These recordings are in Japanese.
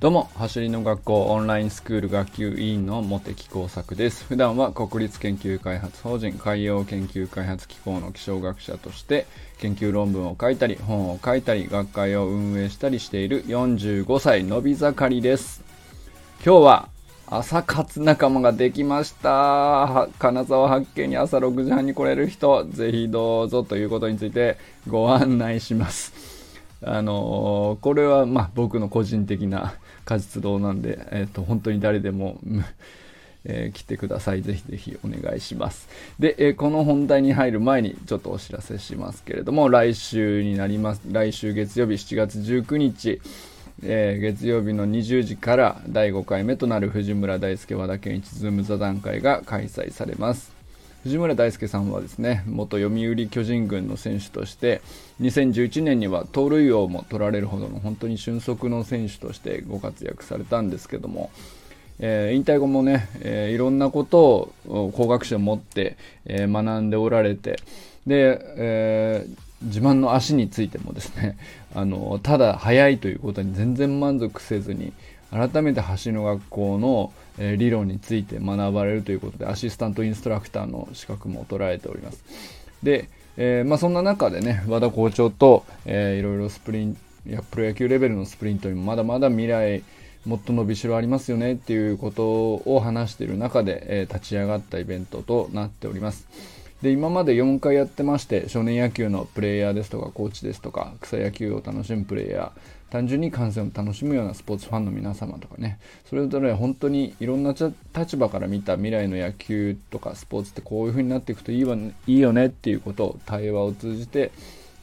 どうも走りの学校オンラインスクール学級委員の茂木耕作です。普段は国立研究開発法人海洋研究開発機構の気象学者として研究論文を書いたり本を書いたり学会を運営したりしている45歳のび盛りです。今日は朝活仲間ができました金沢八景に朝6時半に来れる人ぜひどうぞということについてご案内しますあのー、これはまあ僕の個人的な果実堂なんで、えっ、ー、と、本当に誰でも、えー、来てください。ぜひぜひお願いします。で、えー、この本題に入る前にちょっとお知らせしますけれども、来週になります。来週月曜日7月19日、えー、月曜日の20時から第5回目となる藤村大輔和田健一ズーム座談会が開催されます。藤村大輔さんはですね元読売巨人軍の選手として2011年には盗塁王も取られるほどの本当に俊足の選手としてご活躍されたんですけども、えー、引退後もね、えー、いろんなことを工学士を持って、えー、学んでおられてで、え自慢の足についてもですね あのただ速いということに全然満足せずに改めて橋の学校のえ理論について学ばれるということでアシスタントインストラクターの資格も取られております。で、えー、まあ、そんな中でね和田校長と、えー、いろいろスプリントやプロ野球レベルのスプリントにもまだまだ未来もっと伸びしろありますよねっていうことを話している中で、えー、立ち上がったイベントとなっております。で今まで4回やってまして少年野球のプレイヤーですとかコーチですとか草野球を楽しむプレイヤー単純に観戦を楽しむようなスポーツファンの皆様とかねそれぞれ本当にいろんな立場から見た未来の野球とかスポーツってこういう風になっていくといいわ、いいよねっていうことを対話を通じて、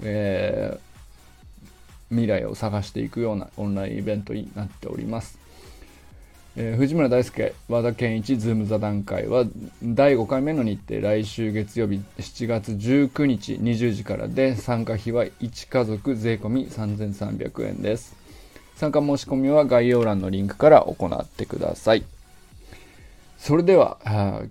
えー、未来を探していくようなオンラインイベントになっております。えー、藤村大輔和田健一ズーム座談会は第5回目の日程来週月曜日7月19日20時からで参加費は1家族税込3300円です。参加申し込みは概要欄のリンクから行ってください。それでは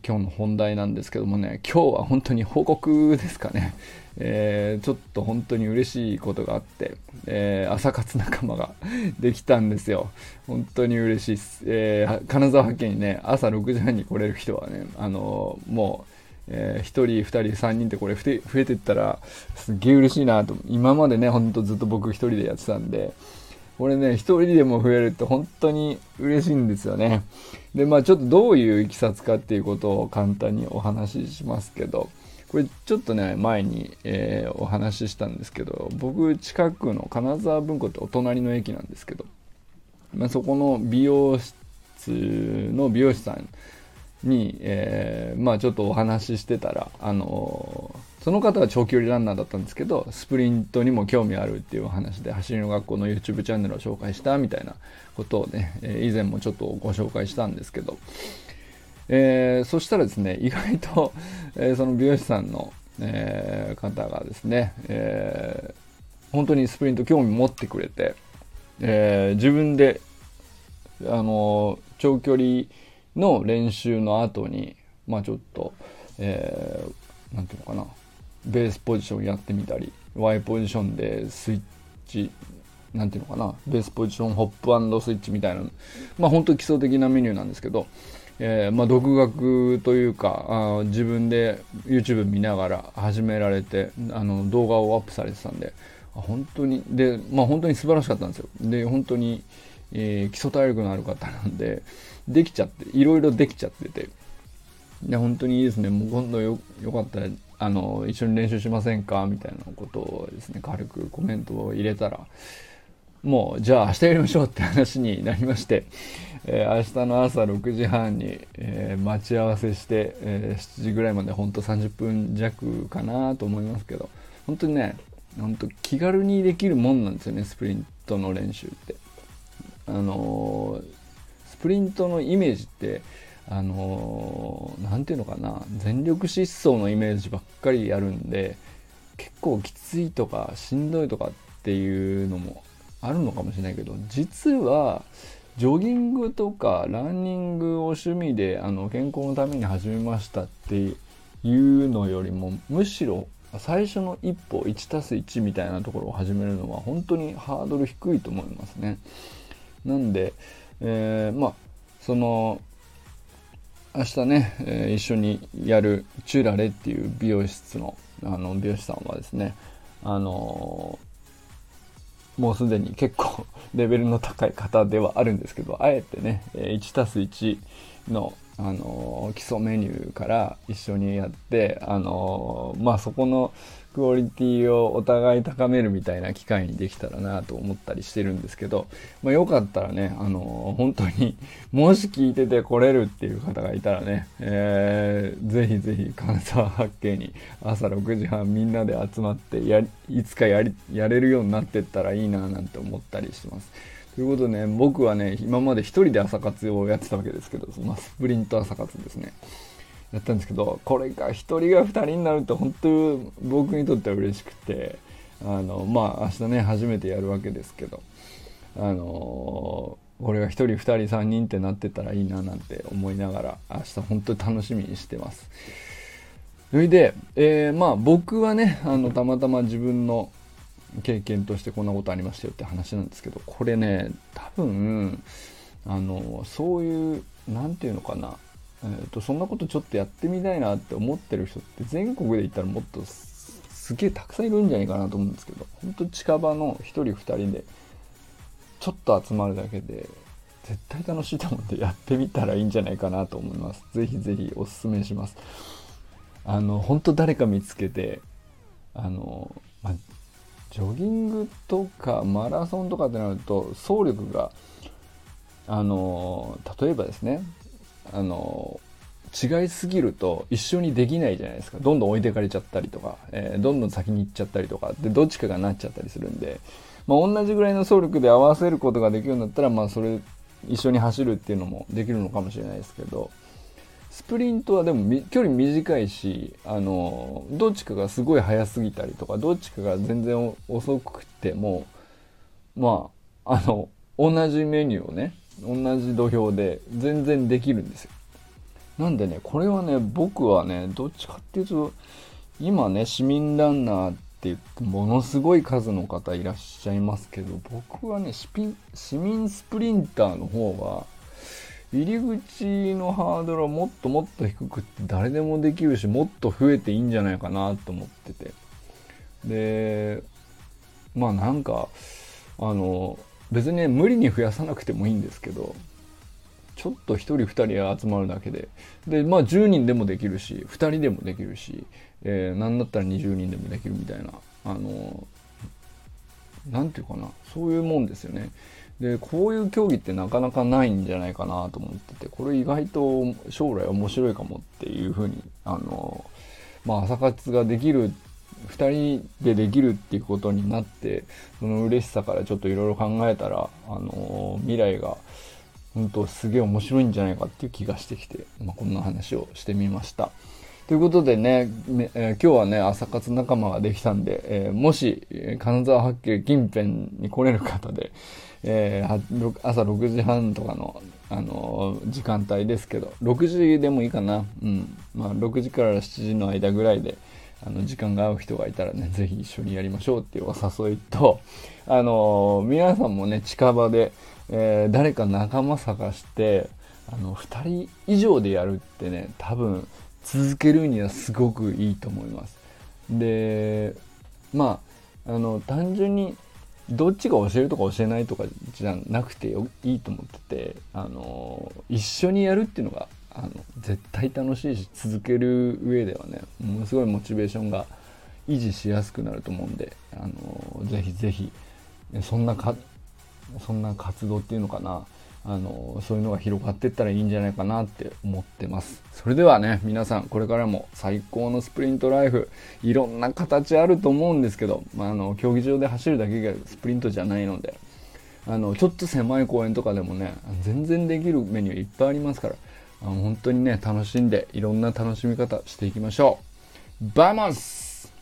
今日の本題なんですけどもね今日は本当に報告ですかね えー、ちょっと本当に嬉しいことがあって、えー、朝活仲間が できたんですよ。本当に嬉しいです。えー、金沢県にね、朝6時半に来れる人はね、あのもう、えー、1人、2人、3人ってこれ増えてったらすっげえ嬉しいなと。今までね、ほんとずっと僕1人でやってたんで、これね、1人でも増えるって本当に嬉しいんですよね。で、まあちょっとどういういきさつかっていうことを簡単にお話ししますけど、これちょっとね前に、えー、お話ししたんですけど僕近くの金沢文庫ってお隣の駅なんですけど、まあ、そこの美容室の美容師さんに、えー、まあちょっとお話ししてたらあのー、その方は長距離ランナーだったんですけどスプリントにも興味あるっていう話で走りの学校の YouTube チャンネルを紹介したみたいなことをね、え、以前もちょっとご紹介したんですけど。えー、そしたらですね、意外と、えー、その美容師さんの、えー、方がですね、え本当にスプリント興味持ってくれて、え自分で、あの長距離の練習の後に、まあちょっと、えベースポジションやってみたり、Y ポジションでスイッチ、なんていうのかな、ベースポジションホップスイッチみたいな、まあ本当に基礎的なメニューなんですけど、えー、まあ、独学というかあ自分で YouTube 見ながら始められてあの動画をアップされてたんで本当にで、まあ、本当に素晴らしかったんですよ。で本当に、えー、基礎体力のある方なんでできちゃっていろいろできちゃっててで本当にいいですね。もう今度よよかったらあの一緒に練習しませんか？みたいなことをですね軽くコメントを入れたらもうじゃあ明日やりましょうって話になりまして、えー、明日の朝6時半に、えー、待ち合わせして、えー、7時ぐらいまで本当30分弱かなと思いますけど本当にね本当気軽にできるもんなんですよねスプリントの練習って。あのスプリントのイメージってあの何て言うのかな全力疾走のイメージばっかりやるんで結構きついとかしんどいとかっていうのもあるのかもしれないけど実はジョギングとかランニングを趣味であの健康のために始めましたっていうのよりもむしろ最初の一歩 1+1 みたいなところを始めるのは本当にハードル低いと思いますね。なんで、えー、まあその明日ね、えー、一緒にやるチュラレっていう美容室のあの美容師さんはですねあのー、もうすでに結構 レベルの高い方ではあるんですけどあえてね 1+1 のあの基礎メニューから一緒にやってあのまあそこのクオリティをお互い高めるみたいな機会にできたらなと思ったりしてるんですけど、まあ、よかったらね、あの本当にもし聞いてて来れるっていう方がいたらね、えー、ぜひぜひ金沢八景に朝6時半みんなで集まってやいつかやりやれるようになってったらいいななんて思ったりしてます。ということでね、僕はね、今まで一人で朝活をやってたわけですけど、まあ、スプリント朝活ですね。やったんですけど、これが1人が2人になると本当僕にとっては嬉しくて、あの、まあ明日ね、初めてやるわけですけど、あのこれが1人2人3人ってなってたらいいななんて思いながら明日本当に楽しみにしてます。それで、えー、まあ僕はねあのたまたま自分の経験としてこんなことありましたよって話なんですけどこれね多分あのそういう何て言うのかな、えーと、そんなことちょっとやってみたいなって思ってる人って全国で言ったらもっとすげえたくさんいるんじゃないかなと思うんですけど本当近場の1人2人でちょっと集まるだけで絶対楽しいと思ってやってみたらいいんじゃないかなと思います。ぜひぜひおすすめします。あの、本当誰か見つけて、あの、まジョギングとかマラソンとかってなると走力があの例えばですねあの違いすぎると一緒にできないじゃないですか。どんどん置いてかれちゃったりとか、えー、どんどん先に行っちゃったりとかでどっちかがなっちゃったりするんで、まあ、同じぐらいの走力で合わせることができるんだったら、まあ、それ一緒に走るっていうのもできるのかもしれないですけど。スプリントはでも距離短いしあのどっちかがすごい速すぎたりとかどっちかが全然遅くてもまああの同じメニューをね同じ土俵で全然できるんですよ。なんでねこれはね僕はねどっちかっていうと今ね市民ランナーって言ってものすごい数の方いらっしゃいますけど僕はね市民スプリンターの方は入り口のハードルはもっともっと低くって誰でもできるしもっと増えていいんじゃないかなと思っててでまあなんかあの別にね無理に増やさなくてもいいんですけどちょっと1人2人集まるだけででまあ10人でもできるし2人でもできるし、えー、何だったら20人でもできるみたいなあの何て言うかなそういうもんですよね。でこういう競技ってなかなかないんじゃないかなと思っててこれ意外と将来面白いかもっていうふうにあのまあ朝活ができる2人でできるっていうことになってその嬉しさからちょっといろいろ考えたらあの未来が本当すげえ面白いんじゃないかっていう気がしてきて、まあ、こんな話をしてみました。ということでね、えー、今日はね、朝活仲間ができたんで、えー、もし、金沢八景近辺に来れる方で、えー、朝6時半とかの、あのー、時間帯ですけど、6時でもいいかな。うん。まあ、6時から7時の間ぐらいで、あの、時間が合う人がいたらね、ぜひ一緒にやりましょうっていうお誘いと、あのー、皆さんもね、近場で、え誰か仲間探して、あの、2人以上でやるってね、多分、続けるにはすごくいいと思います。で、まあ、あの、単純にどっちが教えるとか教えないとかじゃなくてよいいと思ってて、あの一緒にやるっていうのがあの絶対楽しいし続ける上ではねものすごいモチベーションが維持しやすくなると思うんで、あのぜひぜひそんなかそんな活動っていうのかなあのそういうのが広がっていったらいいんじゃないかなって思ってます。それではね皆さんこれからも最高のスプリントライフいろんな形あると思うんですけど、まあ、あの競技場で走るだけがスプリントじゃないのであのちょっと狭い公園とかでもね全然できるメニューいっぱいありますからあの本当にね楽しんでいろんな楽しみ方していきましょう。バモス!